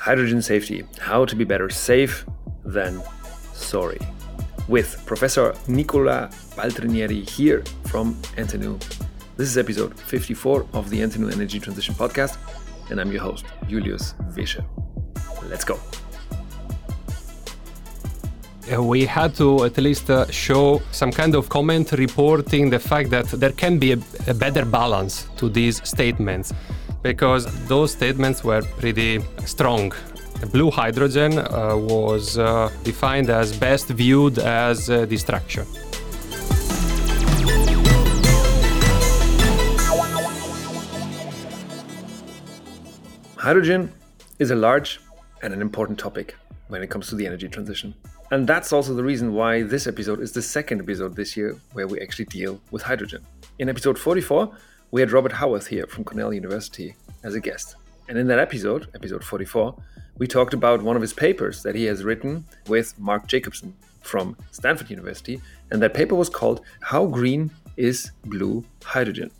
Hydrogen Safety How to Be Better Safe Than Sorry with Professor Nicola Paltrinieri here from NTNU. This is episode 54 of the NTNU Energy Transition Podcast, and I'm your host, Julius Vischer. Let's go. we had to at least uh, show some kind of comment reporting the fact that there can be a better balance to these statements because those statements were pretty strong. Blue hydrogen uh, was uh, defined as best viewed as uh, destruction. Hydrogen is a large and an important topic when it comes to the energy transition. And that's also the reason why this episode is the second episode this year where we actually deal with hydrogen. In episode 44, we had Robert Howarth here from Cornell University as a guest. And in that episode, episode 44, we talked about one of his papers that he has written with Mark Jacobson from Stanford University. And that paper was called How Green is Blue Hydrogen?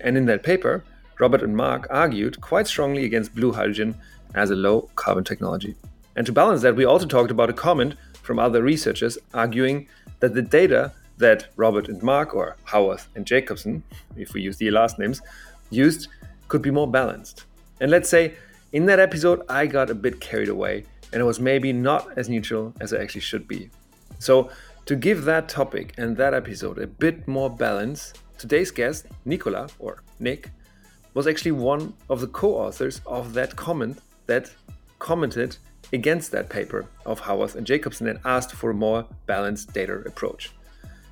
And in that paper, Robert and Mark argued quite strongly against blue hydrogen as a low carbon technology. And to balance that, we also talked about a comment from other researchers arguing that the data that Robert and Mark, or Howarth and Jacobson, if we use the last names, used could be more balanced. And let's say in that episode, I got a bit carried away and it was maybe not as neutral as it actually should be. So, to give that topic and that episode a bit more balance, today's guest, Nicola, or Nick, was actually one of the co authors of that comment that commented against that paper of Howarth and Jacobson and asked for a more balanced data approach.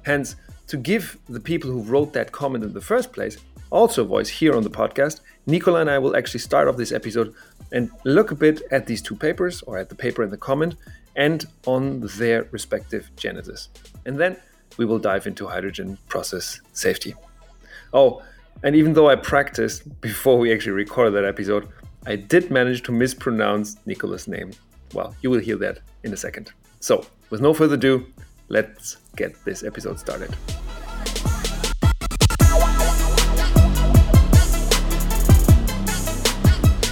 Hence, to give the people who wrote that comment in the first place also a voice here on the podcast, Nicola and I will actually start off this episode and look a bit at these two papers or at the paper in the comment and on their respective genesis. And then we will dive into hydrogen process safety. Oh, and even though I practiced before we actually recorded that episode, I did manage to mispronounce Nicola's name. Well, you will hear that in a second. So, with no further ado, let's get this episode started.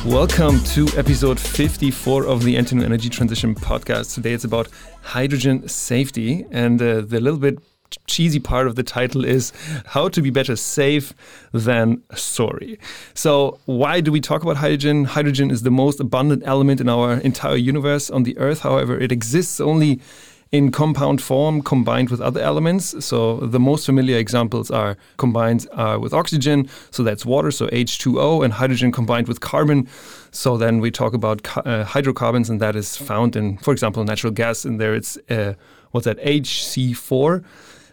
Welcome to episode 54 of the NTNU Energy Transition Podcast. Today it's about hydrogen safety, and uh, the little bit cheesy part of the title is how to be better safe than sorry. So, why do we talk about hydrogen? Hydrogen is the most abundant element in our entire universe on the Earth. However, it exists only in compound form combined with other elements. So the most familiar examples are combined uh, with oxygen, so that's water, so H2O, and hydrogen combined with carbon. So then we talk about uh, hydrocarbons, and that is found in, for example, natural gas, and there it's uh, what's that HC4.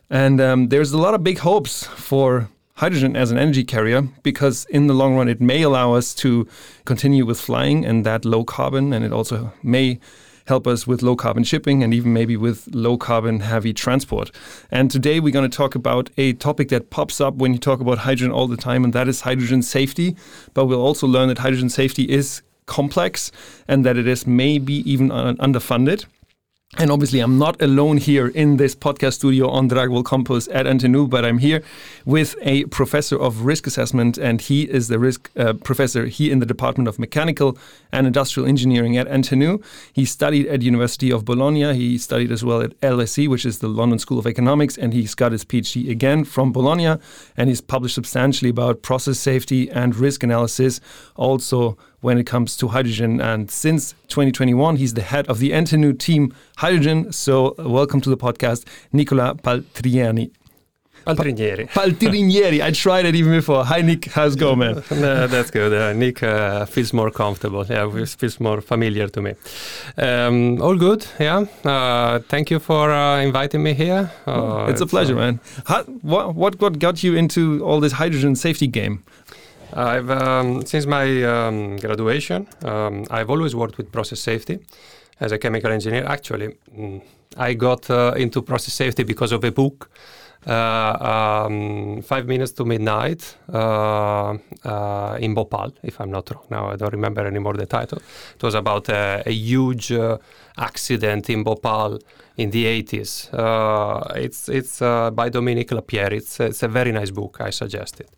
And um, there's a lot of big hopes for hydrogen as an energy carrier because in the long run it may allow us to continue with flying and that low carbon and it also may help us with low carbon shipping and even maybe with low carbon heavy transport. And today we're going to talk about a topic that pops up when you talk about hydrogen all the time, and that is hydrogen safety. But we'll also learn that hydrogen safety is complex and that it is maybe even underfunded. And obviously, I'm not alone here in this podcast studio on Dragvoll Campus at NTNU, but I'm here with a professor of risk assessment, and he is the risk uh, professor here in the Department of Mechanical and Industrial Engineering at NTNU. He studied at University of Bologna. He studied as well at LSE, which is the London School of Economics, and he's got his PhD again from Bologna, and he's published substantially about process safety and risk analysis, also when it comes to hydrogen. And since 2021, he's the head of the NTNU team Hydrogen. So, welcome to the podcast, Nicola Paltriani. Paltrinieri. Paltrinieri. I tried it even before. Hi, Nick. How's it going, man? no, that's good. Uh, Nick uh, feels more comfortable. Yeah, feels more familiar to me. Um, all good. Yeah. Uh, thank you for uh, inviting me here. Oh, it's, it's, a pleasure, uh, man. How, what, what what got you into all this hydrogen safety game? I've um, since my um, graduation, um, I've always worked with process safety as a chemical engineer. Actually, mm, I got uh, into process safety because of a book. Uh, um, five minutes to midnight uh, uh, in Bhopal, if I'm not wrong. Now I don't remember anymore the title. It was about a, huge uh, accident in Bhopal in the 80s. Uh, it's it's uh, by Dominique Lapierre. It's it's a very nice book. I suggest it.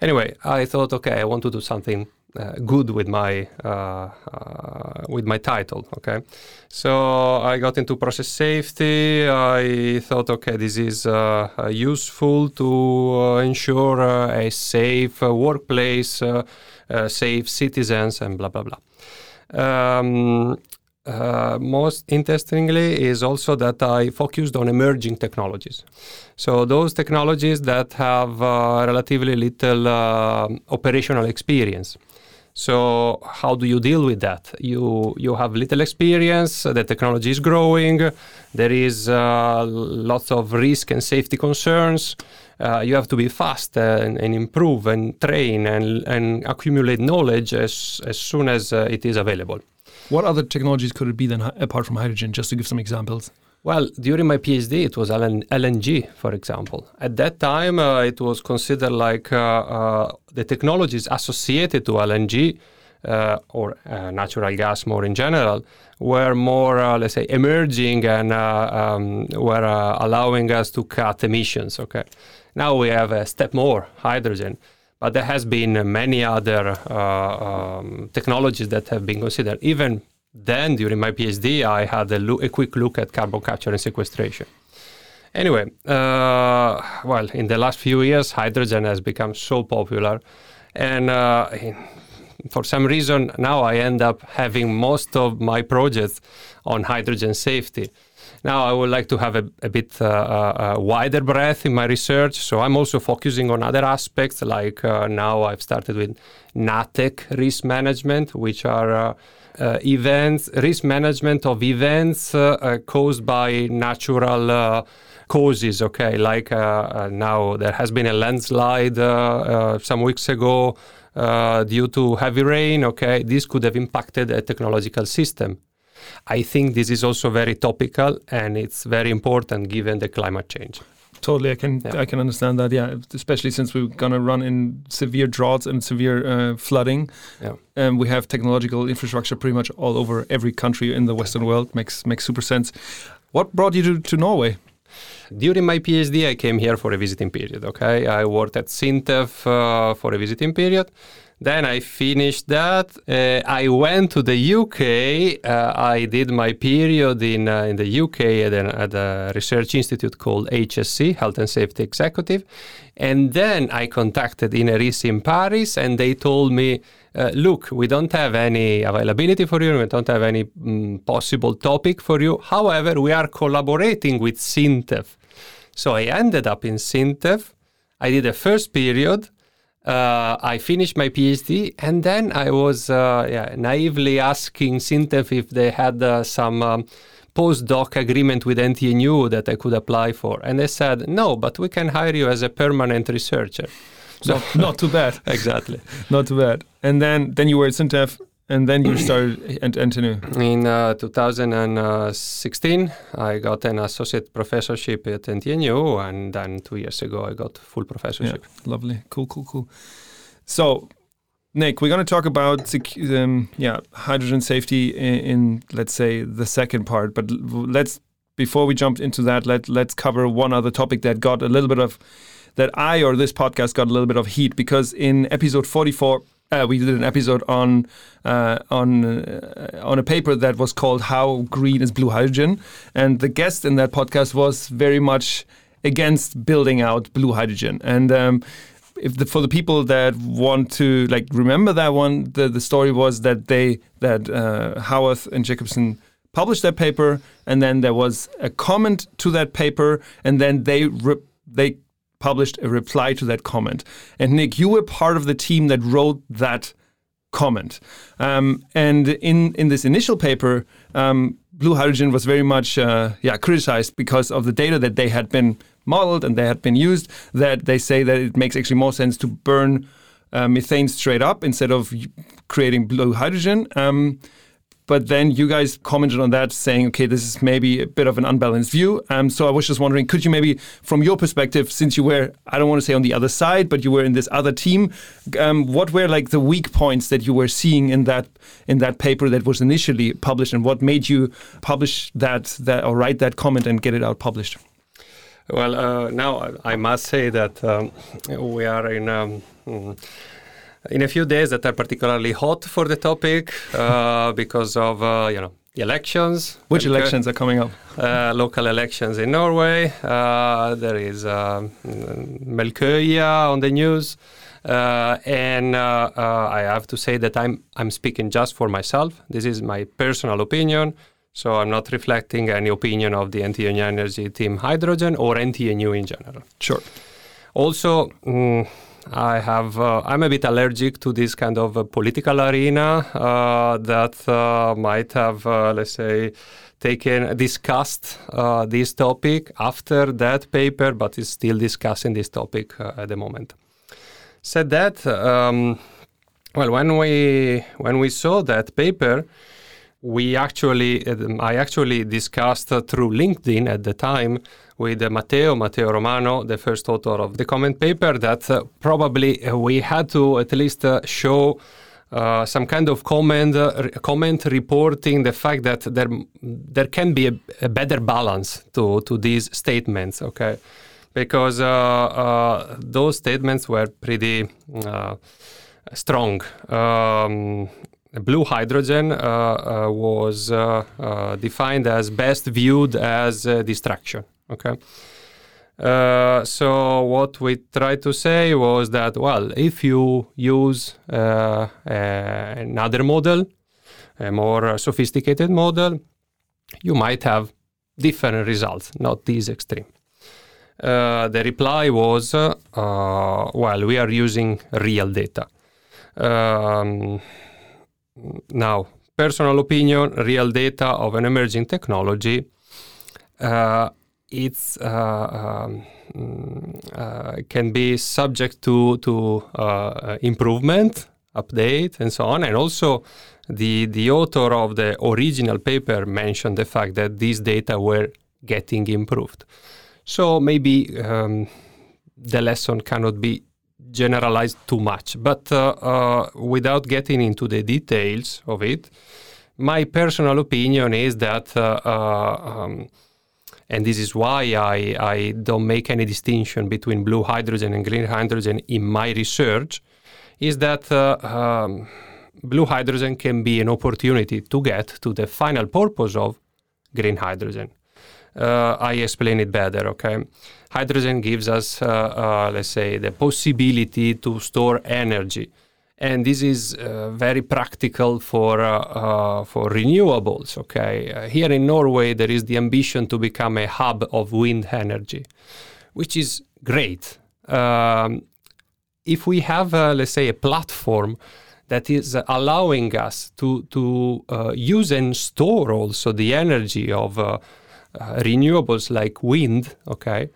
Anyway, I thought, okay, I want to do something uh, good with my uh, uh, with my title. Okay, so I got into process safety. I thought, okay, this is uh, useful to ensure a safe workplace, safe citizens, and blah blah blah. Um, uh, most interestingly is also that I focused on emerging technologies. So those technologies that have uh, relatively little uh, operational experience. So how do you deal with that? You you have little experience. The technology is growing. There is uh, lots of risk and safety concerns. Uh, you have to be fast and, and, improve and train and, and accumulate knowledge as, as soon as it is available. What other technologies could it be then, apart from hydrogen, just to give some examples? Well, during my PhD, it was LNG, for example. At that time, uh, it was considered like uh, uh, the technologies associated to LNG uh, or uh, natural gas more in general were more, uh, let's say, emerging and um, were allowing us to cut emissions. Okay, now we have a step more, hydrogen. But there has been many other uh, um, technologies that have been considered. Even then, during my PhD, I had a, a quick look at carbon capture and sequestration. Anyway, uh, well, in the last few years, hydrogen has become so popular, and uh, for some reason now I end up having most of my projects on hydrogen safety. Now I would like to have a, a bit uh, uh, wider breadth in my research, so I'm also focusing on other aspects. Like uh, now I've started with Natech risk management, which are uh, uh, events, risk management of events uh, caused by natural causes. Okay, like now there has been a landslide some weeks ago due to heavy rain. Okay, this could have impacted a technological system. I think this is also very topical and it's very important given the climate change. Totally, I can yeah. I can understand that. Yeah, especially since we're gonna run in severe droughts and severe uh, flooding. Yeah, and we have technological infrastructure pretty much all over every country in the Western world. Makes makes super sense. What brought you to, to Norway? During my PhD, I came here for a visiting period. Okay, I worked at SINTEF uh, for a visiting period then I finished that. Uh, I went to the UK. Uh, I did my period in uh, in the UK at, an, at a research institute called HSC, Health and Safety Executive. And then I contacted INERIS in Paris, and they told me, uh, "Look, we don't have any availability for you. We don't have any um, possible topic for you. However, we are collaborating with SINTEF." So I ended up in SINTEF. I did a first period uh, I finished my PhD, and then I was uh, yeah, naively asking SINTEF if they had uh, some um, postdoc agreement with NTNU that I could apply for, and they said no, but we can hire you as a permanent researcher. So not, not too bad. exactly. Not too bad. And then then you were at SINTEF and then you started at NTNU. In uh, 2016, I got an associate professorship at NTNU, and then two years ago, I got full professorship. Yeah, lovely, cool, cool, cool. So, Nick, we're going to talk about um, yeah hydrogen safety in, in, let's say the second part, but let's before we jump into that, let let's cover one other topic that got a little bit of that I or this podcast got a little bit of heat because in episode 44 uh, we did an episode on uh, on uh, on a paper that was called "How Green is Blue Hydrogen," and the guest in that podcast was very much against building out blue hydrogen. And um, if the, for the people that want to like remember that one, the the story was that they that uh, Howarth and Jacobson published that paper, and then there was a comment to that paper, and then they they published a reply to that comment. And Nick, you were part of the team that wrote that comment. Um, and in, in this initial paper, um, blue hydrogen was very much uh, yeah criticized because of the data that they had been modeled and they had been used. That they say that it makes actually more sense to burn uh, methane straight up instead of creating blue hydrogen. Um, but then you guys commented on that, saying, okay, this is maybe a bit of an unbalanced view. Um, so I was just wondering, could you maybe, from your perspective, since you were, I don't want to say on the other side, but you were in this other team, um, what were like the weak points that you were seeing in that in that paper that was initially published, and what made you publish that, that or write that comment and get it out published? Well, uh, now I must say that um, we are in. Um, in a few days that are particularly hot for the topic uh, because of uh, you know elections. Which elections are coming up? Uh, local elections in Norway. Uh, there is uh, Melkøya on the news. Uh, and uh, uh, I have to say that I'm I'm speaking just for myself. This is my personal opinion, so I'm not reflecting any opinion of the NTNU Energy Team Hydrogen or NTNU in general. Sure. Also, mm, I have uh, I'm a bit allergic to this kind of uh, political arena uh, that might have, let's say, taken discussed this topic after that paper, but is still discussing this topic at the moment. Said that, um, well, when we when we saw that paper, we actually um, I actually discussed uh, through LinkedIn at the time with Matteo Matteo Romano, the first author of the comment paper, that uh, probably we had to at least uh, show. Uh, some kind of comment, uh, comment reporting the fact that there there can be a, a better balance to to these statements. Okay, because uh, uh, those statements were pretty uh, strong. Um, blue hydrogen was defined as best viewed as distraction. Okay. Uh, so what we tried to say was that well, if you use uh, uh, another model, a more sophisticated model, you might have different results, not these extreme. Uh, the reply was, uh, well, we are using real data. Um, now, personal opinion, real data of an emerging technology, uh, it's uh, um, uh, can be subject to to uh, improvement, update, and so on. And also, the the author of the original paper mentioned the fact that these data were getting improved. So maybe um, the lesson cannot be generalized too much. But uh, uh, without getting into the details of it, my personal opinion is that, uh, uh um, and this is why I, I don't make any distinction between blue hydrogen and green hydrogen in my research, is that uh, um, blue hydrogen can be an opportunity to get to the final purpose of green hydrogen uh, I explain it better. Okay, hydrogen gives us, uh, uh, let's say, the possibility to store energy, and this is uh, very practical for uh, uh, for renewables. Okay, here in Norway there is the ambition to become a hub of wind energy, which is great. Um, if we have, let's say, a platform that is allowing us to to use and store also the energy of uh, renewables like wind, okay,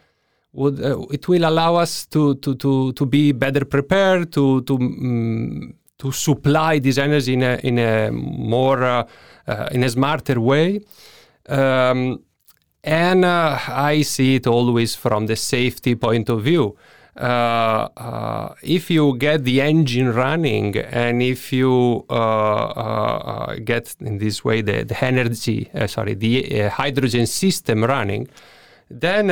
would uh, it will allow us to to to to be better prepared to to um, to supply energy in a in a more uh, uh, in a smarter way. Um, and uh, I see it always from the safety point of view. Uh, uh, if you get the engine running and if you get in this way the, the energy, sorry, the hydrogen system running, then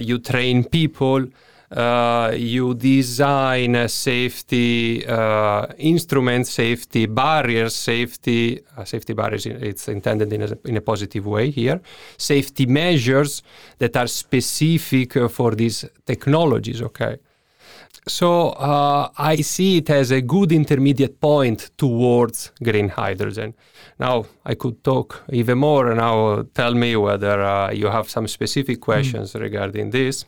you train people. Uh, you design uh, safety uh, instruments, safety barriers, safety safety barriers. It's intended in a, in a positive way here. Safety measures that are specific for these technologies. Okay. So uh, I see it as a good intermediate point towards green hydrogen. Now I could talk even more. And now tell me whether uh, you have some specific hmm. questions mm. regarding this.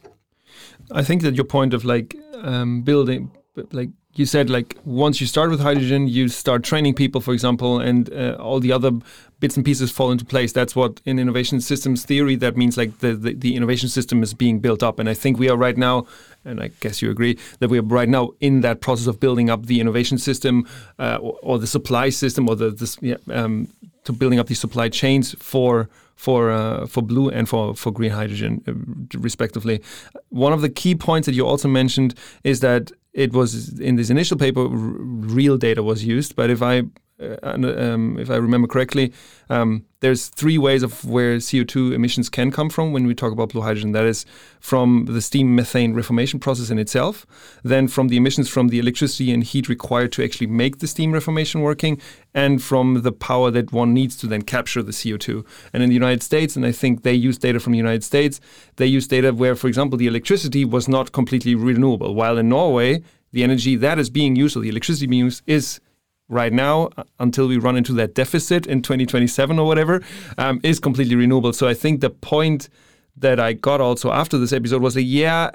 I think that your point of like um, building, like you said, like once you start with hydrogen, you start training people, for example, and uh, all the other bits and pieces fall into place. That's what in innovation systems theory that means. Like the, the, the innovation system is being built up, and I think we are right now, and I guess you agree that we are right now in that process of building up the innovation system uh, or, or, the supply system or the this, yeah, um, to building up the supply chains for for uh, for blue and for for green hydrogen, uh, respectively. One of the key points that you also mentioned is that it was in this initial paper real data was used, but if I uh, um, if I remember correctly, um, there's three ways of where CO2 emissions can come from when we talk about blue hydrogen. That is from the steam methane reformation process in itself, then from the emissions from the electricity and heat required to actually make the steam reformation working, and from the power that one needs to then capture the CO2. And in the United States, and I think they use data from the United States, they use data where, for example, the electricity was not completely renewable, while in Norway, the energy that is being used, or the electricity being used, is right now uh, until we run into that deficit in 2027 or whatever um, is completely renewable. So I think the point that I got also after this episode was that yeah,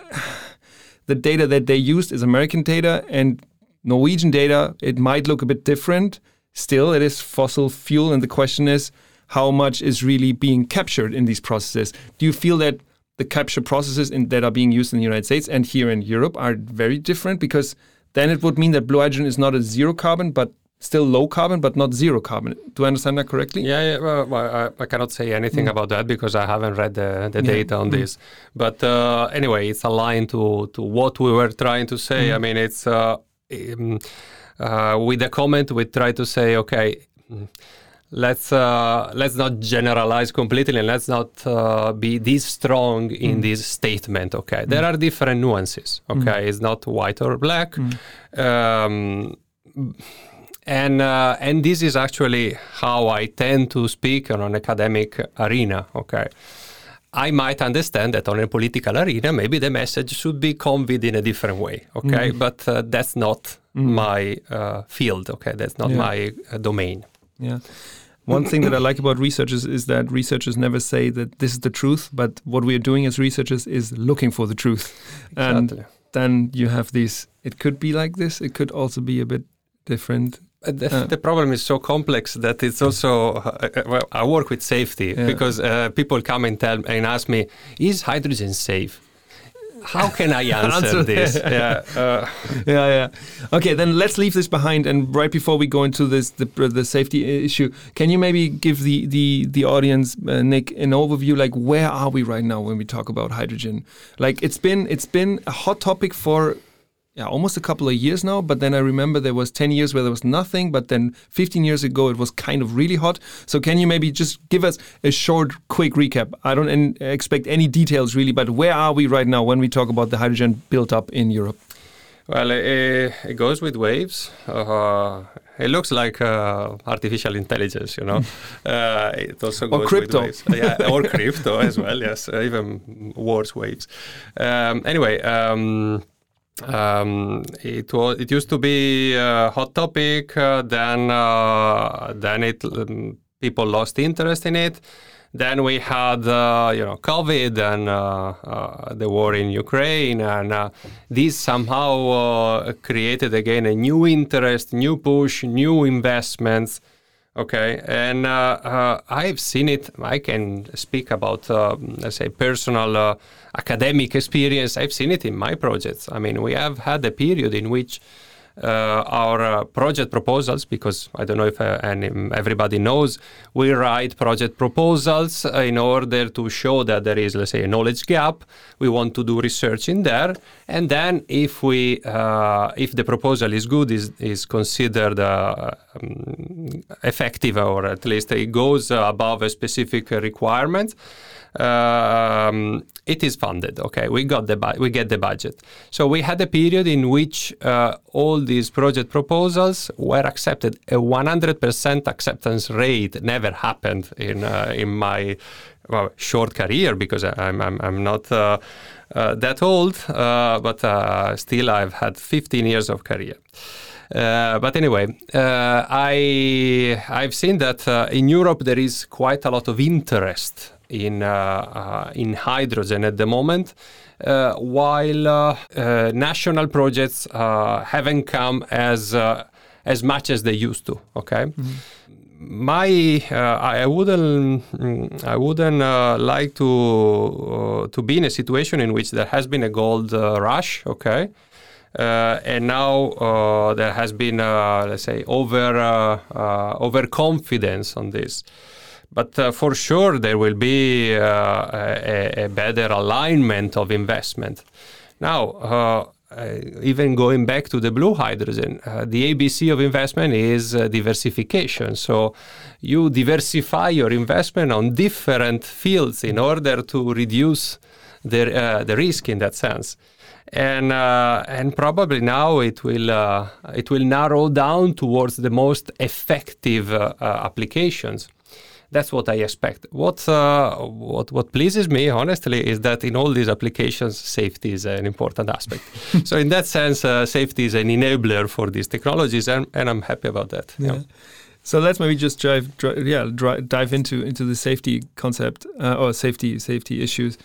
the data that they used is American data and Norwegian data. It might look a bit different. Still, it is fossil fuel, and the question is how much is really being captured in these processes. Do you feel that the capture processes in, that are being used in the United States and here in Europe are very different because then it would mean that blue hydrogen is not a zero carbon, but still low carbon, but not zero carbon. Do I understand that correctly? Yeah, yeah well, I, I, cannot say anything mm. about that because I haven't read the, the yeah. data on mm. this. But uh, anyway, it's aligned to, to what we were trying to say. Mm. I mean, it's uh, um, uh, with the comment, we try to say, okay, let's uh, let's not generalize completely and let's not uh, be this strong in mm. this statement okay mm. there are different nuances okay mm. it's not white or black mm. um, and uh, and this is actually how I tend to speak on an academic arena okay I might understand that on a political arena, maybe the message should be conveyed in a different way. Okay, mm. but uh, that's not mm. my uh, field. Okay, that's not yeah. my uh, domain. Yeah. One thing that I like about researchers is that researchers never say that this is the truth, but what we are doing as researchers is looking for the truth. Exactly. And then you have these, it could be like this, it could also be a bit different. The, uh, the, problem is so complex that it's also uh, uh, well, I work with safety yeah. because uh, people come and tell and ask me, is hydrogen safe? How can I answer, answer this? yeah, uh. yeah, yeah. Okay, then let's leave this behind. And right before we go into this, the, the safety issue, can you maybe give the the the audience, uh, Nick, an overview? Like, where are we right now when we talk about hydrogen? Like, it's been it's been a hot topic for yeah, almost a couple of years now. But then I remember there was 10 years where there was nothing. But then 15 years ago, it was kind of really hot. So can you maybe just give us a short, quick recap? I don't expect any details really, but where are we right now when we talk about the hydrogen built up in Europe? Well, it, it goes with waves. Uh, it looks like uh, artificial intelligence, you know. uh, it also goes or crypto. with waves. yeah, or crypto as well. Yes, even worse waves. Um, anyway. Um, um, it was it used to be a hot topic. Uh, then uh, then it um, people lost interest in it. Then we had uh, you know COVID and uh, uh, the war in Ukraine, and uh, this somehow created again a new interest, new push, new investments. Okay, and uh, uh, I've seen it. I can speak about uh, let's say personal academic experience, I've seen it in my projects. I mean, we have had a period in which uh, our uh, project proposals, because I don't know if uh, and everybody knows, we write project proposals uh, in order to show that there is, let's say, a knowledge gap. We want to do research in there, and then if we, uh, if the proposal is good, is is considered uh, um, effective, or at least it goes above a specific requirement um, it is funded. Okay, we got the bu- we get the budget. So we had a period in which uh, all these project proposals were accepted. A 100% acceptance rate never happened in uh, in my well, short career because I'm I'm, I'm not. Uh, uh that old, uh, but uh, still I've had 15 years of career. Uh, but anyway, I I've seen that in Europe there is quite a lot of interest in uh, uh, in hydrogen at the moment. Uh, while national projects haven't come as as much as they used to. Okay. Mm-hmm my uh, I wouldn't I wouldn't uh, like to uh, to be in a situation in which there has been a gold rush, okay, and now there has been let's say over overconfidence on this. But uh, for sure, there will be uh, a, a, better alignment of investment. Now, uh, even going back to the blue hydrogen, uh, the ABC of investment is uh, diversification. So you diversify your investment on different fields in order to reduce the, uh, the risk in that sense. And, and probably now it will, it will narrow down towards the most effective applications that's what I expect. What uh, what what pleases me, honestly, is that in all these applications, safety is an important aspect. so in that sense, uh, safety is an enabler for these technologies, and, and I'm happy about that. Yeah. yeah. So let's maybe just drive, drive yeah, drive, dive into into the safety concept uh, or safety safety issues.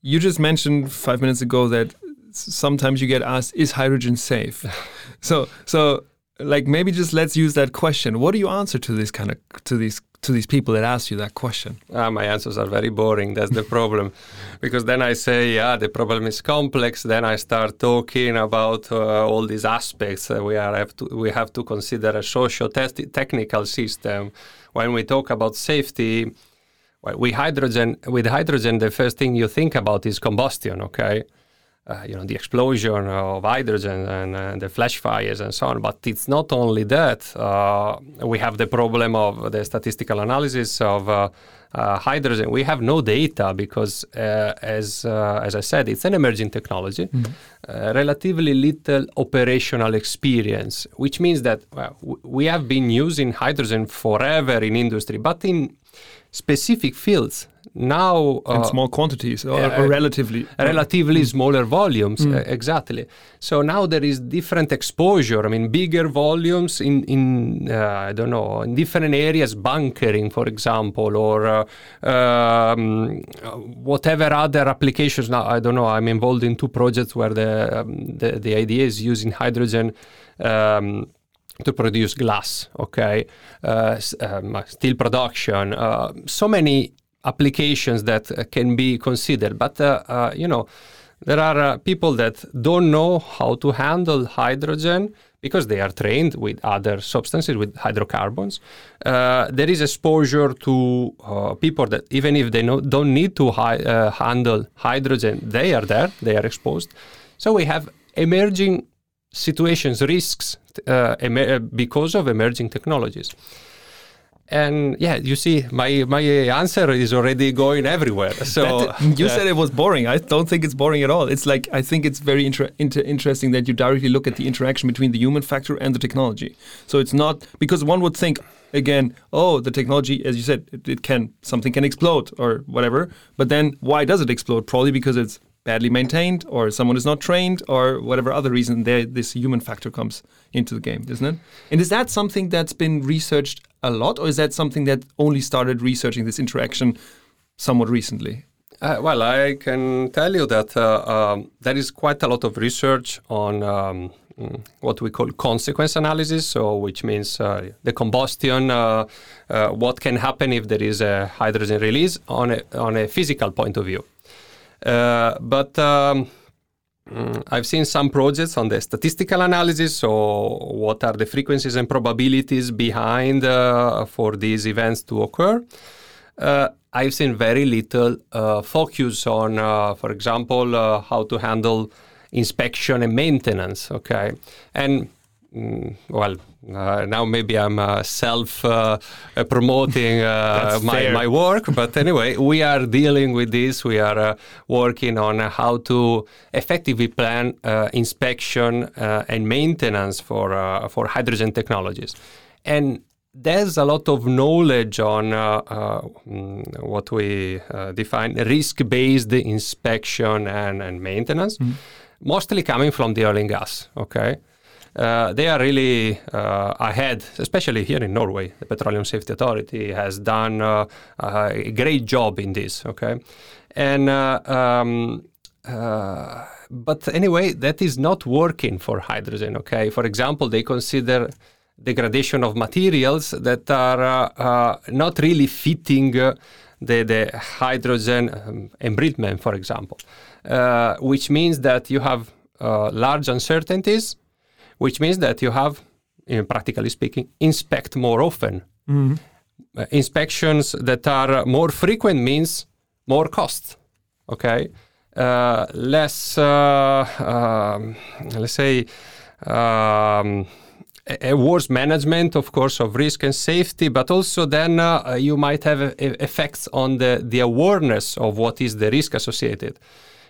You just mentioned five minutes ago that sometimes you get asked, "Is hydrogen safe?" so so like maybe just let's use that question. What do you answer to this kind of to these to these people that ask you that question? Ah, my answers are very boring. That's the problem, because then I say, yeah, the problem is complex. Then I start talking about uh, all these aspects. Uh, we are have to we have to consider a socio technical system. When we talk about safety, well, we hydrogen with hydrogen, the first thing you think about is combustion. Okay uh, you know the explosion of hydrogen and uh, the flash fires and so on. But it's not only that. Uh, we have the problem of the statistical analysis of uh, uh, hydrogen. We have no data because, uh, as as I said, it's an emerging technology. Mm-hmm. relatively little operational experience, which means that we have been using hydrogen forever in industry, but in specific fields now uh, in small quantities or, uh, or relatively relatively mm. smaller volumes mm. uh, exactly so now there is different exposure i mean bigger volumes in in uh, i don't know in different areas bunkering for example or uh, um, whatever other applications now i don't know i'm involved in two projects where the um, the, the idea is using hydrogen um, to produce glass, okay, uh, um, steel production, uh, so many applications that uh, can be considered. But uh, uh, you know, there are people that don't know how to handle hydrogen because they are trained with other substances, with hydrocarbons. Uh, there is exposure to uh, people that, even if they know, don't need to hi- uh, handle hydrogen, they are there, they are exposed. So we have emerging situations, risks emer- because of emerging technologies and yeah, you see, my my answer is already going everywhere. So that, you said it was boring. I don't think it's boring at all. It's like I think it's very inter inter interesting that you directly look at the interaction between the human factor and the technology. So it's not because one would think again, oh, the technology, as you said, it, it can something can explode or whatever. But then why does it explode? Probably because it's badly maintained or someone is not trained or whatever other reason there this human factor comes into the game isn't it and is that something that's been researched a lot or is that something that only started researching this interaction somewhat recently uh, well i can tell you that uh, um, there is quite a lot of research on um, mm, what we call consequence analysis, so which means uh, the combustion, uh, uh, what can happen if there is a hydrogen release on a, on a physical point of view. Uh, but um, mm, I've seen some projects on the statistical analysis. So, what are the frequencies and probabilities behind uh, for these events to occur? Uh, I've seen very little uh, focus on, uh, for example, uh, how to handle inspection and maintenance. Okay, and mm, well, uh, now maybe I'm uh, self uh, uh promoting uh, my, my work, but anyway, we are dealing with this. We are uh, working on how to effectively plan inspection and maintenance for for hydrogen technologies, and there's a lot of knowledge on mm, what we define risk-based inspection and, and maintenance, mm-hmm. mostly coming from the oil and gas. Okay uh, they are really uh, ahead, especially here in Norway. The Petroleum Safety Authority has done uh, a great job in this. Okay, and uh, um, uh, but anyway, that is not working for hydrogen. Okay, for example, they consider degradation of materials that are uh, not really fitting the, the hydrogen um, embrittlement, for example, which means that you have large uncertainties which means that you have, practically speaking, inspect more often. Mm-hmm. Uh, inspections that are more frequent means more cost. Okay, uh, less, uh, um, let's say, um, a worse management, of course, of risk and safety, but also then uh, you might have a, effects on the, the awareness of what is the risk associated,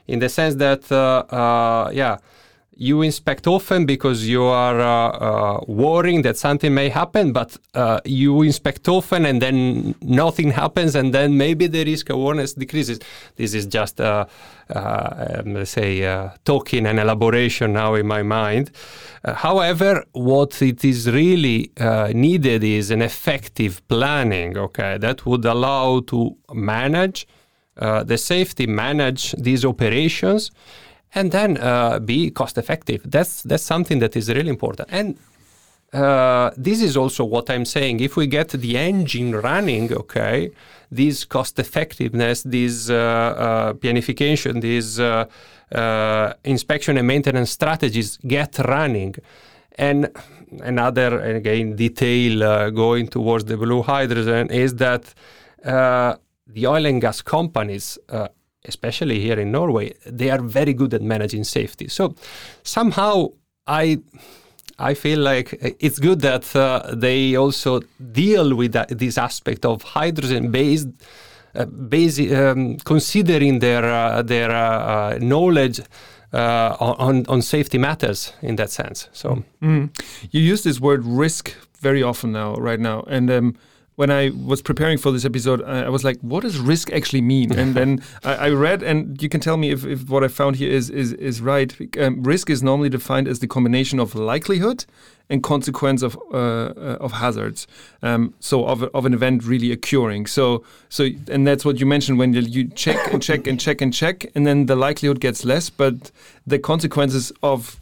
in the sense that, uh, uh, yeah, you inspect often because you are uh, uh, worrying that something may happen, but uh, you inspect often and then nothing happens, and then maybe the risk awareness decreases. This is just, uh, uh, um, let's say, uh, talking and elaboration now in my mind. however, what it is really needed is an effective planning, okay, that would allow to manage the safety, manage these operations and then uh, be cost effective. That's that's something that is really important. And uh, this is also what I'm saying. If we get the engine running, okay, this cost effectiveness, this uh, uh planification, these uh, uh, inspection and maintenance strategies get running, and another again detail going towards the blue hydrogen is that the oil and gas companies especially here in Norway, they are very good at managing safety. So somehow I I feel like it's good that uh, they also deal with that, this aspect of hydrogen based. Uh, basic, um, considering their uh, their uh, uh, knowledge uh, on on safety matters in that sense. So mm. you use this word risk very often now, right now, and um, when I was preparing for this episode, I, was like, what does risk actually mean? And then I, I, read, and you can tell me if, if what I found here is is, is right. Um, risk is normally defined as the combination of likelihood and consequence of uh, uh, of hazards. Um, so of, of an event really occurring. So so and that's what you mentioned when you check and check and check and check, and then the likelihood gets less, but the consequences of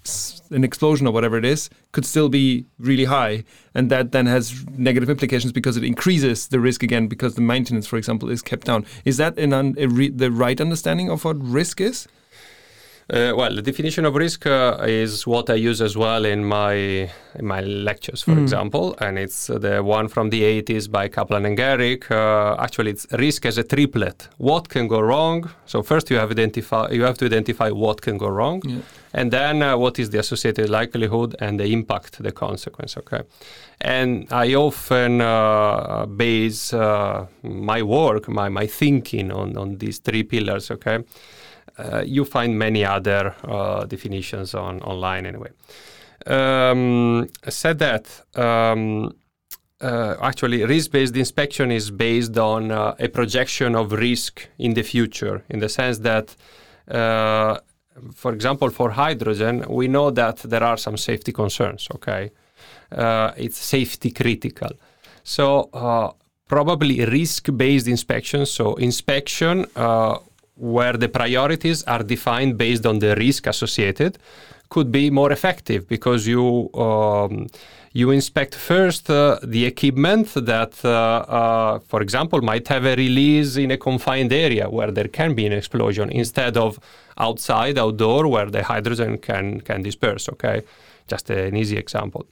an explosion or whatever it is could still be really high, and that then has negative implications because it increases the risk again because the maintenance, for example, is kept down. Is that an un, the right understanding of what risk is? Uh, well, the definition of risk uh, is what I use as well in my in my lectures, for mm. example, and it's the one from the 80s by Kaplan and Garrick. Uh, actually, it's risk as a triplet. What can go wrong? So first, you have identify you have to identify what can go wrong, yeah. and then uh, what is the associated likelihood and the impact, the consequence. Okay, and I often uh, base uh, my work, my my thinking on on these three pillars. Okay uh, you find many other uh, definitions on online anyway. Um, said that, um, uh, actually, risk-based inspection is based on uh, a projection of risk in the future, in the sense that, uh, for example, for hydrogen, we know that there are some safety concerns. Okay, uh, it's safety critical, so probably risk-based inspection. So inspection where the priorities are defined based on the risk associated could be more effective because you um, you inspect first uh, the equipment that, uh, uh, for example, might have a release in a confined area where there can be an explosion instead of outside, outdoor, where the hydrogen can can disperse. Okay, just an easy example.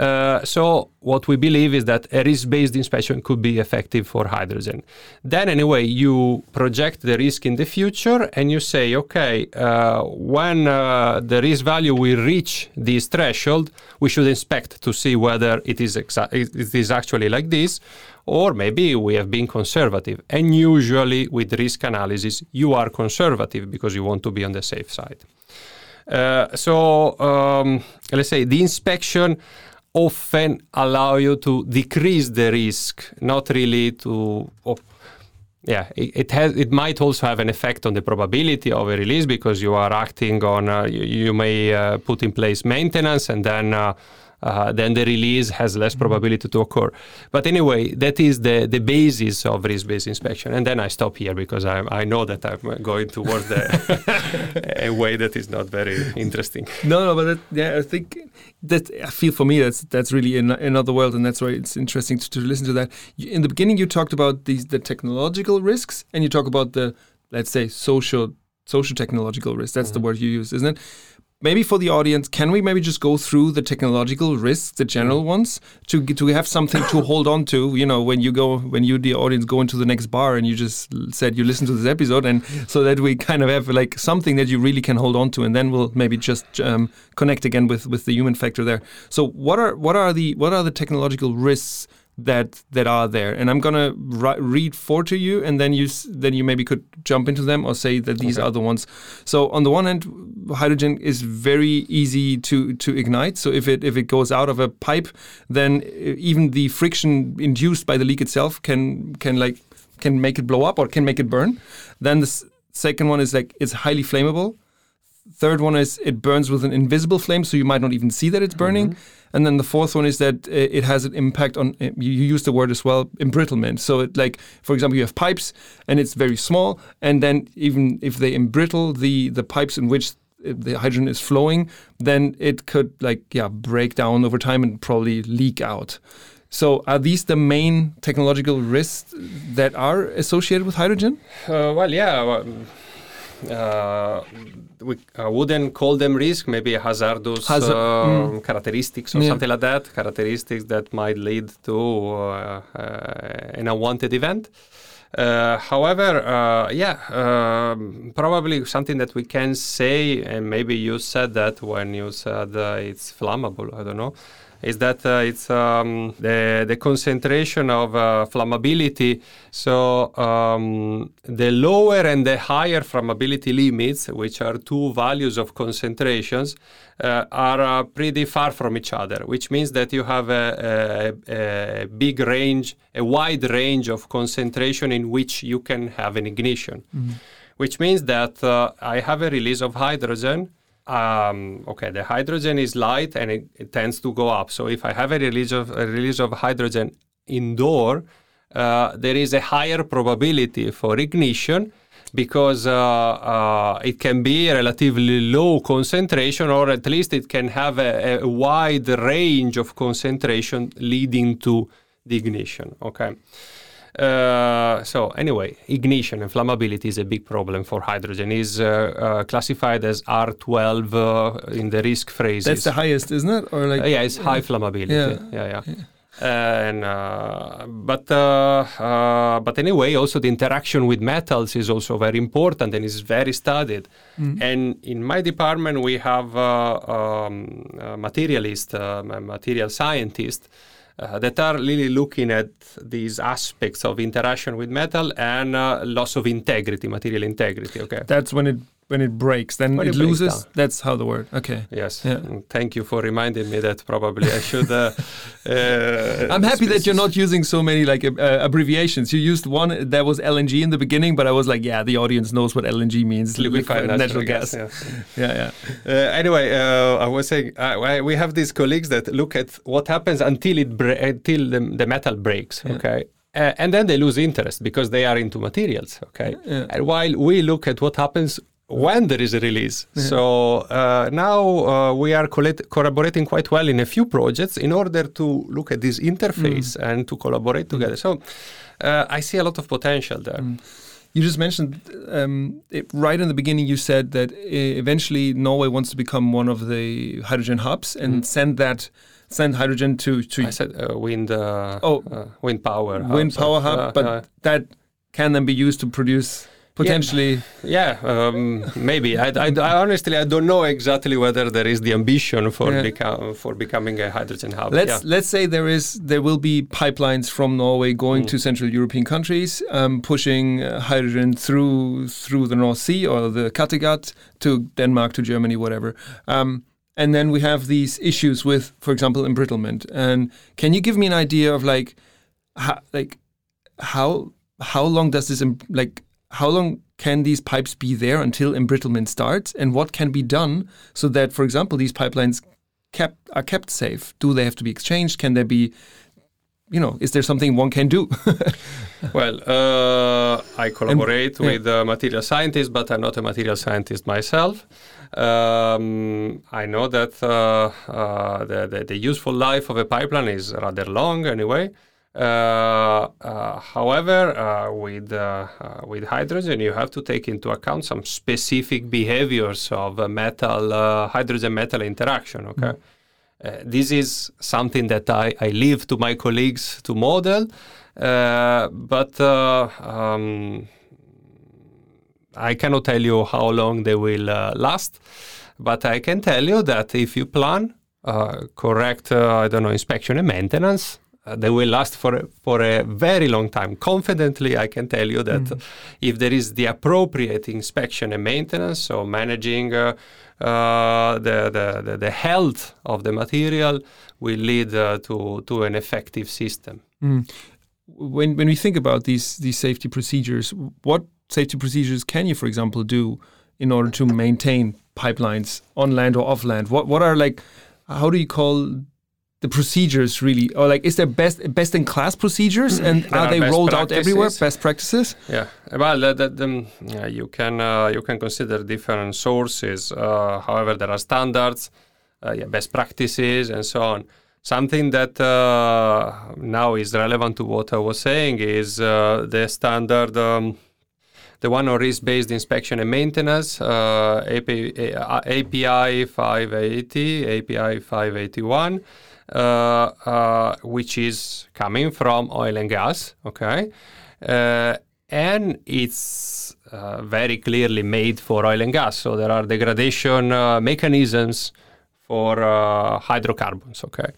Uh, so what we believe is that a risk-based inspection could be effective for hydrogen. Then anyway, you project the risk in the future and you say, okay, uh, when uh, the risk value will reach this threshold, we should inspect to see whether it is exa- it is actually like this, or maybe we have been conservative. And usually with risk analysis, you are conservative because you want to be on the safe side. Uh, so um, let's say the inspection often allow you to decrease the risk, not really to. Oh, yeah, it, it, has. It might also have an effect on the probability of a release because you are acting on. Uh, you, you, may uh, put in place maintenance and then uh, then the release has less mm-hmm. probability to occur. But anyway, that is the, the basis of risk-based inspection. And then I stop here because I, I know that I'm going towards the, a way that is not very interesting. No, no, but that, yeah, I think that I feel for me that's that's really in another world, and that's why it's interesting to, to listen to that. In the beginning, you talked about these the technological risks, and you talk about the let's say social social technological risks. That's mm-hmm. the word you use, isn't it? Maybe for the audience, can we maybe just go through the technological risks, the general ones, to to have something to hold on to? You know, when you go, when you the audience go into the next bar, and you just said you listen to this episode, and so that we kind of have like something that you really can hold on to, and then we'll maybe just um, connect again with with the human factor there. So what are what are the what are the technological risks? That that are there. And i'm going to read four to you and then you then you maybe could jump into them or say that these okay. are the ones. So on the one hand hydrogen is very easy to to ignite. So if it if it goes out of a pipe then even the friction induced by the leak itself can can like can make it blow up or can make it burn. Then the second one is like it's highly flammable third one is it burns with an invisible flame so you might not even see that it's burning mm -hmm and then the fourth one is that it has an impact on, you use the word as well, embrittlement. So, it, like, for example, you have pipes and it's very small. And then, even if they embrittle the, the pipes in which uh, the hydrogen is flowing, then it could, like, yeah, break down over time and probably leak out. So, are these the main technological risks that are associated with hydrogen? Uh, well, yeah. Well, uh, we uh, wouldn't call them risk, maybe hazardous Hazard, uh, mm. characteristics or yeah. something like that, characteristics that might lead to uh, uh, an unwanted event. Uh, however, uh, yeah, um, probably something that we can say, and maybe you said that when you said it's flammable. I don't know is that uh, it's um, the, the concentration of uh, flammability. So um, the lower and the higher flammability limits, which are two values of concentrations, uh, are pretty far from each other, which means that you have a, a, a, big range, a wide range of concentration in which you can have an ignition. Mm-hmm. Which means that uh, I have a release of hydrogen um, okay, the hydrogen is light and it, it, tends to go up. So if I have a release of a release of hydrogen indoor, uh, there is a higher probability for ignition because uh, uh, it can be relatively low concentration, or at least it can have a, a wide range of concentration leading to the ignition. Okay. Uh, so anyway, ignition and flammability is a big problem for hydrogen. is uh, uh, classified as R12 uh, in the risk phrases. That's the highest, isn't it? Or like yeah, it's high flammability. Yeah, yeah, yeah. yeah. and uh, but but anyway, also the interaction with metals is also very important and is very studied. Mm. And in my department, we have um, a materialist, a material scientist uh, that are really looking at these aspects of interaction with metal and uh, loss of integrity, material integrity. Okay, that's when it when it breaks, then when it, it loses. That's how the word. Okay. Yes. Yeah. Thank you for reminding me that probably I should. Uh, uh, I'm happy that you're not using so many like uh, abbreviations. You used one that was LNG in the beginning, but I was like, yeah, the audience knows what LNG means. Liquefied natural, natural gas. gas. Yeah, yeah. yeah. Uh, anyway, uh, I was saying uh, we have these colleagues that look at what happens until it until the, the metal breaks. Yeah. Okay. Uh, and then they lose interest because they are into materials okay yeah. and while we look at what happens when there is a release. So uh, now uh, we are collaborating quite well in a few projects in order to look at this interface mm. and to collaborate mm. together. So uh, I see a lot of potential there. Mm. You just mentioned um, it, right in the beginning. You said that eventually Norway wants to become one of the hydrogen hubs and mm. send that send hydrogen to to. I said uh, wind. Uh, oh, uh, wind power. Wind power hub, but that can then be used to produce potentially. Yeah, um, maybe. I, I, I, honestly I don't know exactly whether there is the ambition for yeah. beca- for becoming a hydrogen hub. Let's yeah. let's say there is there will be pipelines from Norway going mm. to Central European countries, um, pushing uh, hydrogen through through the North Sea or the Kattegat to Denmark to Germany, whatever. Um, and then we have these issues with, for example, embrittlement. And can you give me an idea of like, how, like how how long does this like how long can these pipes be there until embrittlement starts and what can be done so that for example these pipelines kept are kept safe do they have to be exchanged can there be you know is there something one can do well uh, i collaborate and, with yeah. material scientists but i'm not a material scientist myself um, I know that uh, uh, the, the, the useful life of a pipeline is rather long anyway. Uh, uh, however, uh, with uh, uh, with hydrogen, you have to take into account some specific behaviors of metal hydrogen metal interaction. Okay. Mm. this is something that I, I leave to my colleagues to model, but um, I cannot tell you how long they will last. But I can tell you that if you plan uh, correct, uh, I don't know, inspection and maintenance, uh, they will last for for a very long time. Confidently, I can tell you that mm. if there is the appropriate inspection and maintenance, so managing uh, uh, the, the, the, health of the material, will lead uh, to to an effective system. Mm. When when we think about these these safety procedures, what safety procedures can you, for example, do in order to maintain pipelines on land or off land? What what are like how do you call the procedures really or like is there best best in class procedures and are, are they rolled practices. out everywhere best practices? Yeah. Well uh, the, the, yeah, you can uh, you can consider different sources. Uh, however there are standards uh, yeah, best practices and so on. Something that uh, now is relevant to what i was saying is uh, the standard um, the one on risk-based inspection and maintenance, uh, API, API 580, API 581, uh, uh, which is coming from oil and gas. Okay, uh, and it's uh, very clearly made for oil and gas. So there are degradation uh, mechanisms for hydrocarbons. Okay,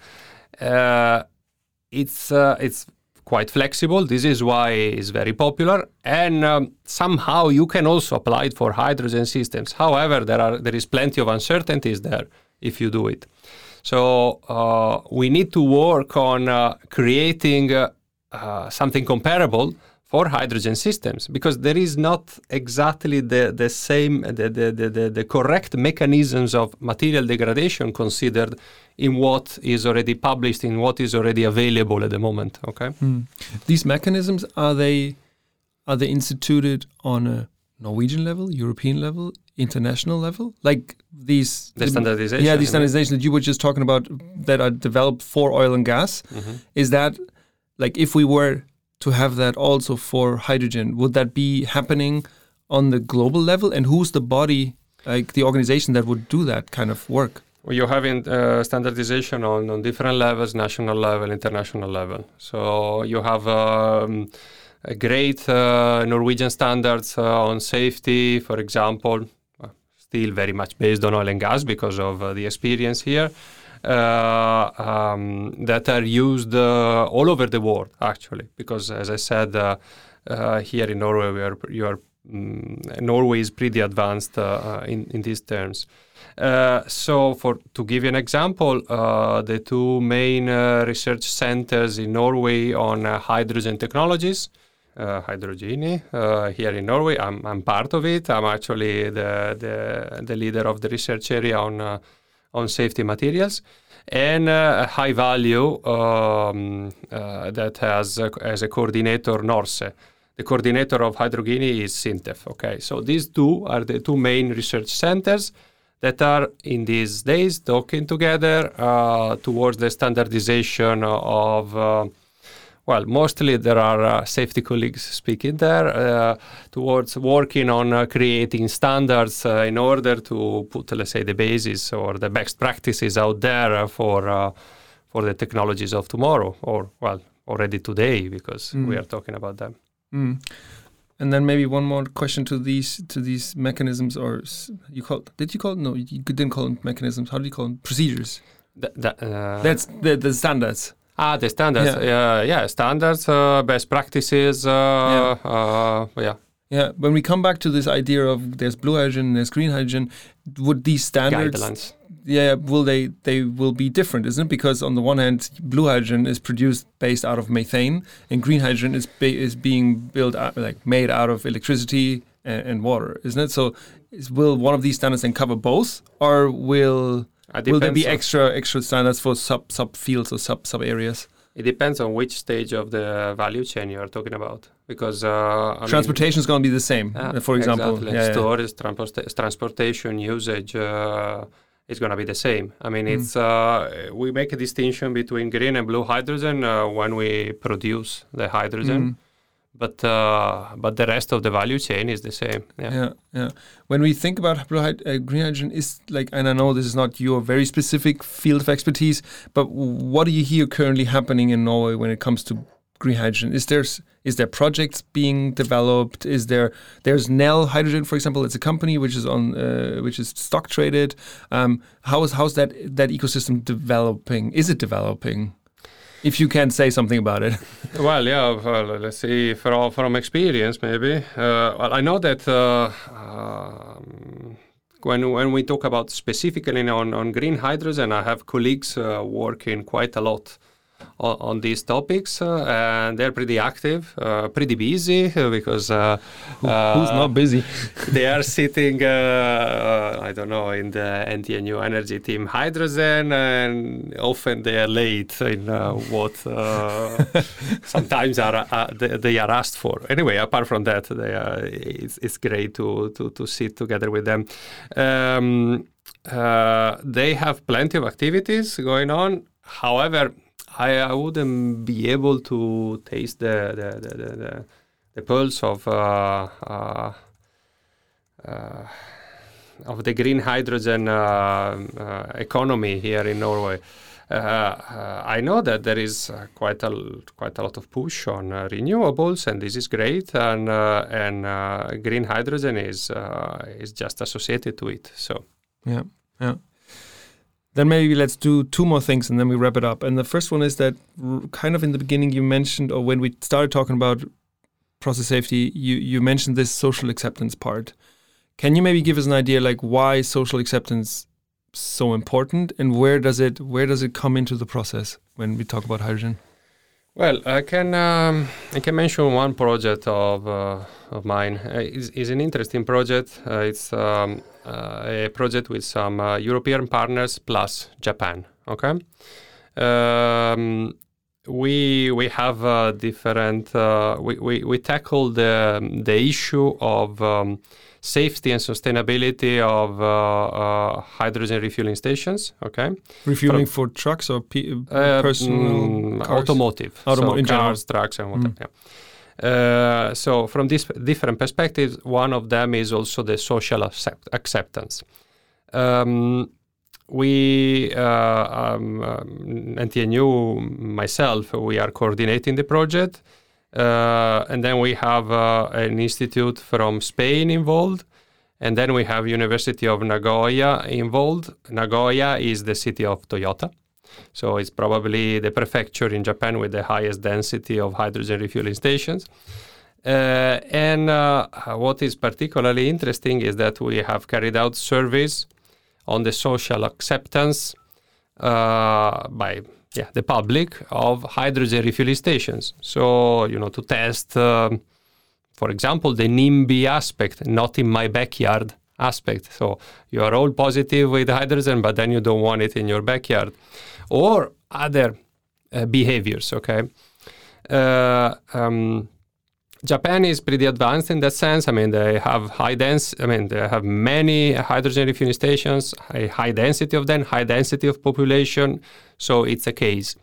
it's it's quite flexible. This is why it's very popular, and um, somehow you can also apply it for hydrogen systems. However, there are there is plenty of uncertainties there if you do it. So uh, we need to work on uh, creating uh, something comparable for hydrogen systems because there is not exactly the, the same the, the, the, the correct mechanisms of material degradation considered in what is already published in what is already available at the moment okay mm. these mechanisms are they are they instituted on a norwegian level european level international level like these the standardization yeah the standardization that you were just talking about that are developed for oil and gas mm-hmm. is that like if we were to have that also for hydrogen. Would that be happening on the global level? And who's the body, like the organization that would do that kind of work? Well, you're having uh, standardization on, on different levels, national level, international level. So you have um, great uh, Norwegian standards uh, on safety, for example, still very much based on oil and gas because of uh, the experience here. Uh, um, that are used uh, all over the world, actually, because as I said, uh, here in Norway, we are, you are um, Norway is pretty advanced in, in these terms. Uh, so, for to give you an example, uh, the two main uh, research centers in Norway on hydrogen technologies, Hydrogeni, here in Norway, I'm, I'm part of it. I'm actually the, the, the leader of the research area on on safety materials and uh, a HyValue um, uh, that has uh, as a coordinator NORCE. The coordinator of Hydrogeni is Sintef. Okay, so these two are the two main research centers that are in these days talking together uh, towards the standardization of uh, well, mostly there are uh, safety colleagues speaking there uh, towards working on uh, creating standards uh, in order to put, let's say, the basis or the best practices out there uh, for uh, for the technologies of tomorrow, or well, already today, because mm. we are talking about them. Mm. And then maybe one more question to these to these mechanisms, or you call did you call no you didn't call them mechanisms? How do you call them procedures? That, That's the the standards. Ah, the standards. Yeah, uh, yeah standards, uh, best practices. Uh, yeah. Uh, yeah. Yeah. When we come back to this idea of there's blue hydrogen, there's green hydrogen, would these standards? Guidelines. Yeah, will they? They will be different, isn't it? Because on the one hand, blue hydrogen is produced based out of methane, and green hydrogen is is being built out, like made out of electricity and, and water, isn't it? So, is, will one of these standards then cover both, or will Will there be extra extra standards for sub sub fields or sub sub areas? It depends on which stage of the value chain you are talking about, because uh, transportation is going to be the same. Uh, for example, exactly. yeah, storage, yeah. transportation, usage. Uh, is going to be the same. I mean, mm. it's uh, we make a distinction between green and blue hydrogen uh, when we produce the hydrogen. Mm. But uh, but the rest of the value chain is the same. Yeah, yeah. yeah. When we think about uh, green hydrogen, is like, and I know this is not your very specific field of expertise, but what do you hear currently happening in Norway when it comes to green hydrogen? Is there is there projects being developed? Is there there's Nel Hydrogen, for example? It's a company which is on uh, which is stock traded. Um, how is how's that that ecosystem developing? Is it developing? If you can say something about it. well, yeah, well, let's see from from experience, maybe. Uh, well, I know that uh, um, when when we talk about specifically on on green hydrogen, I have colleagues uh, working quite a lot on, on these topics, uh, and they're pretty active, uh, pretty busy because uh, who's not busy? they are sitting, I don't know, in the NTNU Energy Team Hydrogen, and often they are late in what sometimes are they, they, are asked for. Anyway, apart from that, they are, it's, it's great to, to to sit together with them. Um, uh, they have plenty of activities going on. However, I, I wouldn't be able to taste the the the, the, the, the pulse of uh, uh, uh, of the green hydrogen uh, uh, economy here in Norway. Uh, I know that there is quite a quite a lot of push on renewables, and this is great. And and green hydrogen is is just associated to it. So yeah, yeah. Then maybe let's do two more things and then we wrap it up. And the first one is that kind of in the beginning you mentioned, or when we started talking about process safety, you you mentioned this social acceptance part. Can you maybe give us an idea like why social acceptance so important and where does it where does it come into the process when we talk about hydrogen? Well, I can um, I can mention one project of uh, of mine. Uh, it's, it's, an interesting project. Uh, it's um, uh, a project with some uh, European partners plus Japan. Okay. Um, we we have uh, different. we, we we tackle the the issue of um, safety and sustainability of uh, uh, hydrogen refueling stations. Okay, refueling From, for trucks or pe- uh, personal mm, automotive, automotive so cars, trucks, and whatever. Mm. Yeah. Uh, so from this different perspectives, one of them is also the social accept- acceptance. Um, we, uh, um, um, NTNU, myself, we are coordinating the project. Uh, and then we have uh, an institute from Spain involved. And then we have University of Nagoya involved. Nagoya is the city of Toyota. So it's probably the prefecture in Japan with the highest density of hydrogen refueling stations. Uh, and uh, what is particularly interesting is that we have carried out surveys on the social acceptance uh, by yeah, the public of hydrogen refueling stations. So, you know, to test, um, for example, the NIMBY aspect, not in my backyard aspect. So you are all positive with hydrogen, but then you don't want it in your backyard or other uh, behaviors. Okay. Uh, um, Japan is pretty advanced in that sense. I mean, they have high dense. I mean, they have many hydrogen refueling stations, a high density of them, high density of population. So it's a case.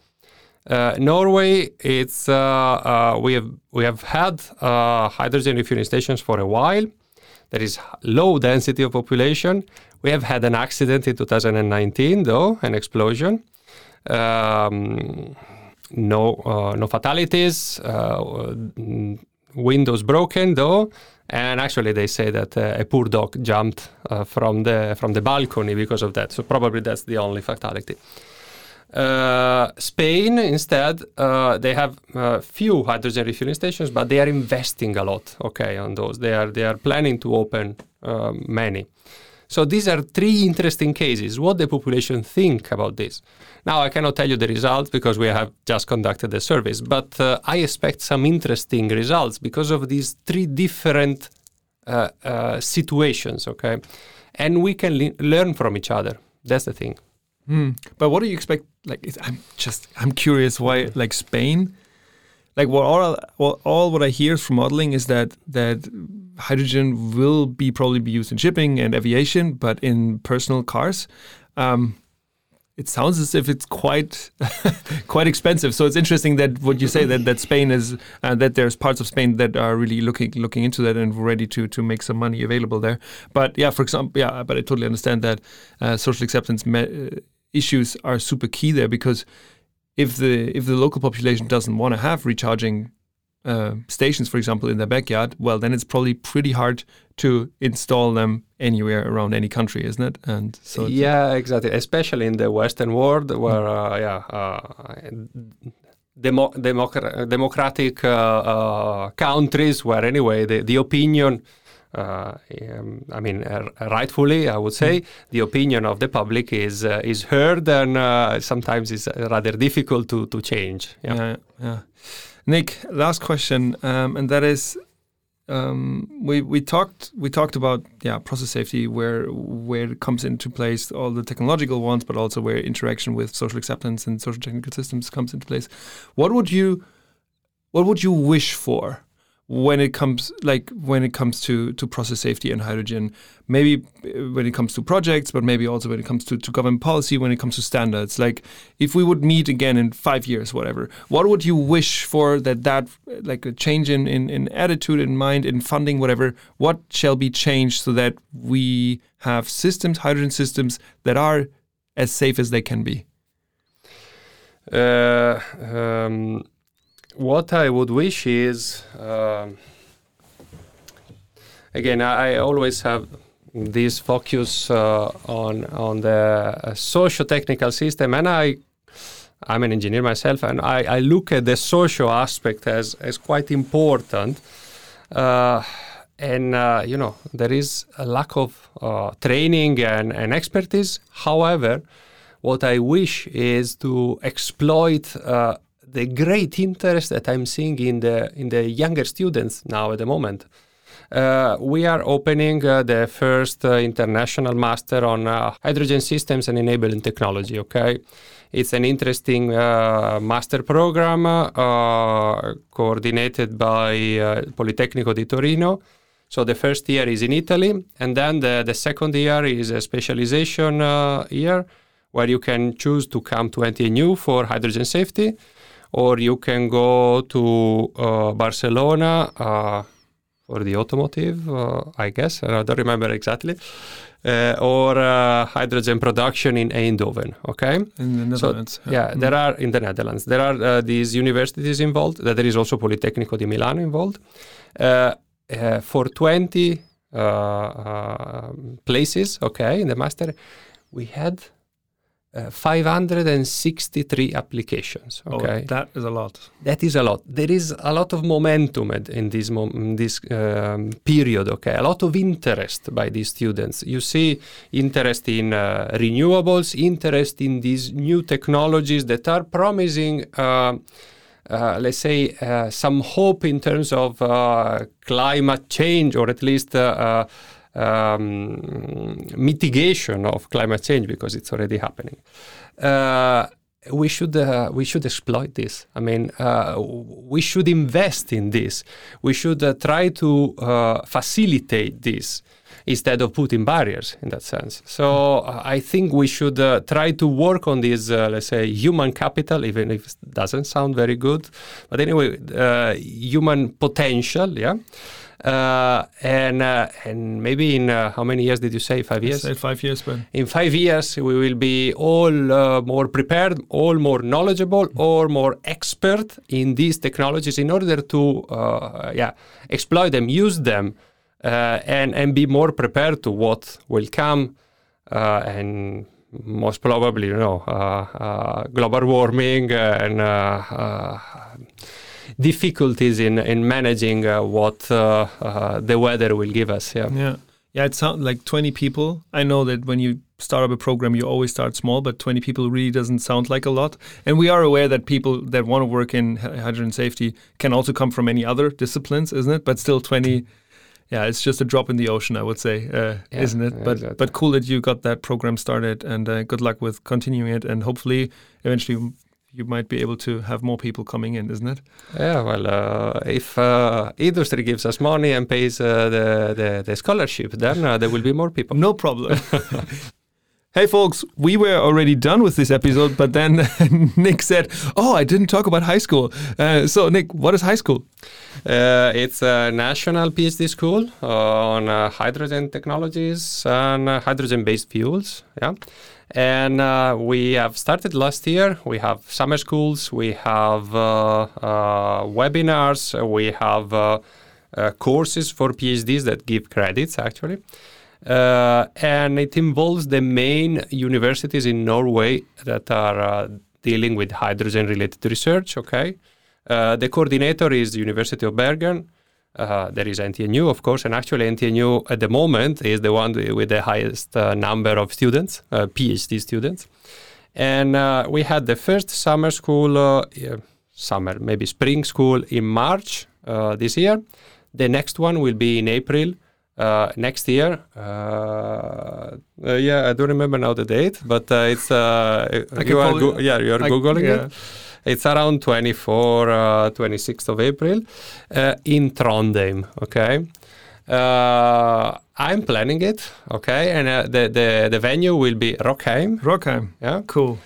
Uh, Norway, it's uh, uh, we have we have had uh, hydrogen refueling stations for a while. There is low density of population. We have had an accident in 2019, though, an explosion. Um, no, uh, no fatalities. Uh, windows broken, though, and actually they say that uh, a poor dog jumped uh, from the from the balcony because of that. So probably that's the only fatality. Uh, Spain, instead, uh, they have uh, few hydrogen refueling stations, but they are investing a lot. Okay, on those, they are they are planning to open um, many. So these are three interesting cases. What the population think about this? Now I cannot tell you the results because we have just conducted the surveys, but uh, I expect some interesting results because of these three different uh, uh, situations. Okay, and we can le- learn from each other. That's the thing. Mm. But what do you expect? Like, I'm just I'm curious why like Spain like what all well, all what I hear from modeling is that that hydrogen will be probably be used in shipping and aviation, but in personal cars, um, it sounds as if it's quite quite expensive. So it's interesting that what you say that that Spain is uh, that there's parts of Spain that are really looking looking into that and ready to to make some money available there. But yeah, for example, yeah, but I totally understand that uh, social acceptance uh, issues are super key there because if the if the local population doesn't want to have recharging uh, stations, for example, in their backyard, well, then it's probably pretty hard to install them anywhere around any country, isn't it? And so yeah, exactly. Especially in the Western world, where uh, yeah, uh, demo- democratic uh, uh, countries, where anyway the the opinion. Uh, um, I mean, rightfully, I would say, mm. the opinion of the public is is heard, and sometimes it's rather difficult to to change. Yeah, yeah. yeah. Nick, last question, um, and that is, um, we we talked we talked about yeah process safety where where it comes into place all the technological ones, but also where interaction with social acceptance and social technical systems comes into place. What would you what would you wish for when it comes like when it comes to to process safety and hydrogen maybe uh, when it comes to projects but maybe also when it comes to, to government policy when it comes to standards. Like if we would meet again in five years whatever what would you wish for that that like a change in, in, in attitude in mind in funding whatever what shall be changed so that we have systems hydrogen systems that are as safe as they can be? Uh, um what I would wish is, uh, again, I, always have this focus uh, on on the uh, socio-technical system, and I I'm an engineer myself, and I, I look at the social aspect as as quite important. Uh, and uh, you know there is a lack of uh, training and, and expertise. However, what I wish is to exploit the great interest that I'm seeing in the in the younger students now at the moment. Uh, we are opening uh, the first uh, international master on uh, hydrogen systems and enabling technology. Okay, it's an interesting uh, master program uh, coordinated by Politecnico di Torino. So the first year is in Italy, and then the, the second year is a specialization year where you can choose to come to NTNU for hydrogen safety or you can go to uh, Barcelona uh, for the automotive, uh, I guess. I don't remember exactly. Uh, or uh, hydrogen production in Eindhoven. Okay, in the Netherlands. So, yeah, mm. there are in the Netherlands. There are uh, these universities involved. There is also Politecnico di Milano involved. for 20 places, okay, in the master, we had uh, 563 applications. Oh, okay, oh, that is a lot. That is a lot. There is a lot of momentum in this mom- in this um, period. Okay, a lot of interest by these students. You see interest in uh, renewables, interest in these new technologies that are promising. Uh, uh, let's say uh, some hope in terms of uh, climate change, or at least um, mitigation of climate change because it's already happening. Uh, we should uh, we should exploit this. I mean, uh, we should invest in this. We should uh, try to uh, facilitate this instead of putting barriers in that sense. So uh, I think we should try to work on this, let's say, human capital, even if it doesn't sound very good. But anyway, human potential, yeah. Uh, and uh, and maybe in uh, how many years did you say? Five years. I five years, but in five years we will be all uh, more prepared, all more knowledgeable, mm-hmm. or more expert in these technologies in order to uh, yeah exploit them, use them, uh, and and be more prepared to what will come and most probably you know global warming and difficulties in in managing uh, what uh, uh, the weather will give us. Yeah. Yeah. Yeah, it sounds like 20 people. I know that when you start up a program, you always start small, but 20 people really doesn't sound like a lot. And we are aware that people that want to work in hydrogen safety can also come from any other disciplines, isn't it? But still, 20, yeah, it's just a drop in the ocean, I would say, uh, yeah, isn't it? but exactly. but cool that you got that program started, and uh, good luck with continuing it, and hopefully, eventually, you might be able to have more people coming in, isn't it? Yeah, well, uh, if uh, industry gives us money and pays uh, the, the, the scholarship, then uh, there will be more people. No problem. Hey, folks, we were already done with this episode, but then Nick said, Oh, I didn't talk about HySchool. Uh, so, Nick, what is HySchool? Uh, it's a national PhD school on uh, hydrogen technologies and uh, hydrogen based fuels. Yeah. And uh, we have started last year. We have summer schools, we have uh, webinars, we have courses for PhDs that give credits actually. Uh, and it involves the main universities in Norway that are uh, dealing with hydrogen related research. Okay, uh, the coordinator is the University of Bergen. Uh, there is NTNU, of course, and actually NTNU at the moment is the one with the highest uh, number of students, uh, PhD students. And we had the first summer school, summer maybe spring school in March this year. The next one will be in April uh, next year. Uh, uh, yeah, I don't remember now the date, but uh, it's uh, you are go- yeah you are I, googling yeah. it. It's around 24, 26th of April in Trondheim. Okay. I'm planning it, okay, and the, the the venue will be Rockheim. Rockheim, yeah, cool.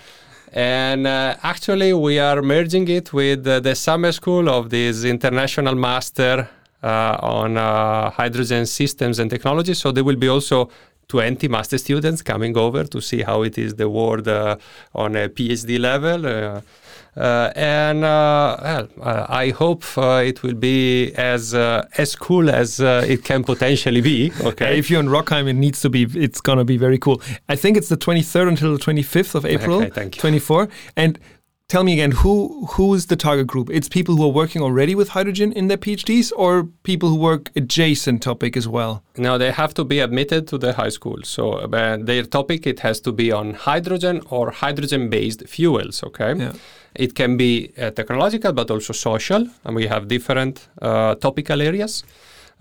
And uh, actually, we are merging it with uh, the summer school of this international master uh, on uh, hydrogen systems and technology. So there will be also 20 master students coming over to see how it is the world uh, on a PhD level. Uh, and uh, well, uh, I hope it will be as as cool as it can potentially be. Okay. if you're in Rockheim, it needs to be. It's gonna be very cool. I think it's the 23rd until the 25th of April. Okay, thank you. 24. And tell me again who who is the target group? It's people who are working already with hydrogen in their phds or people who work adjacent topic as well? No they have to be admitted to the HySchool. So uh, their topic it has to be on hydrogen or hydrogen based fuels okay? Yeah. it can be uh, technological but also social and we have different uh, topical areas.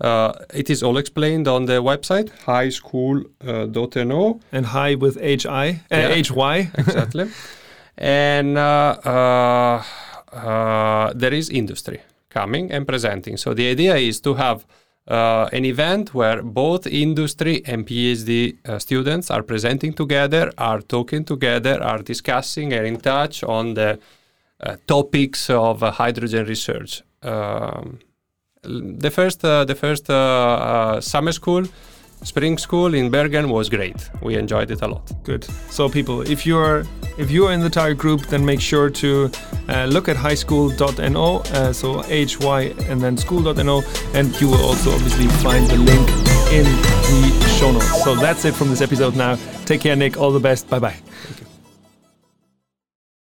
Uh, it is all explained on the website hyschool.no uh, and high with hi uh, yeah, hy exactly and uh, uh, uh, there is industry coming and presenting. So the idea is to have uh, an event where both industry and PhD uh, students are presenting together, are talking together, are discussing and in touch on the uh, topics of hydrogen research. Um, the first, the first summer school spring school in Bergen was great. We enjoyed it a lot. Good. So people, if you're if you're in the target group, then make sure to uh, look at hyschool.no, uh, so hy and then school.no, and you will also obviously find the link in the show notes. So that's it from this episode now. Take care, Nick. All the best. Bye bye.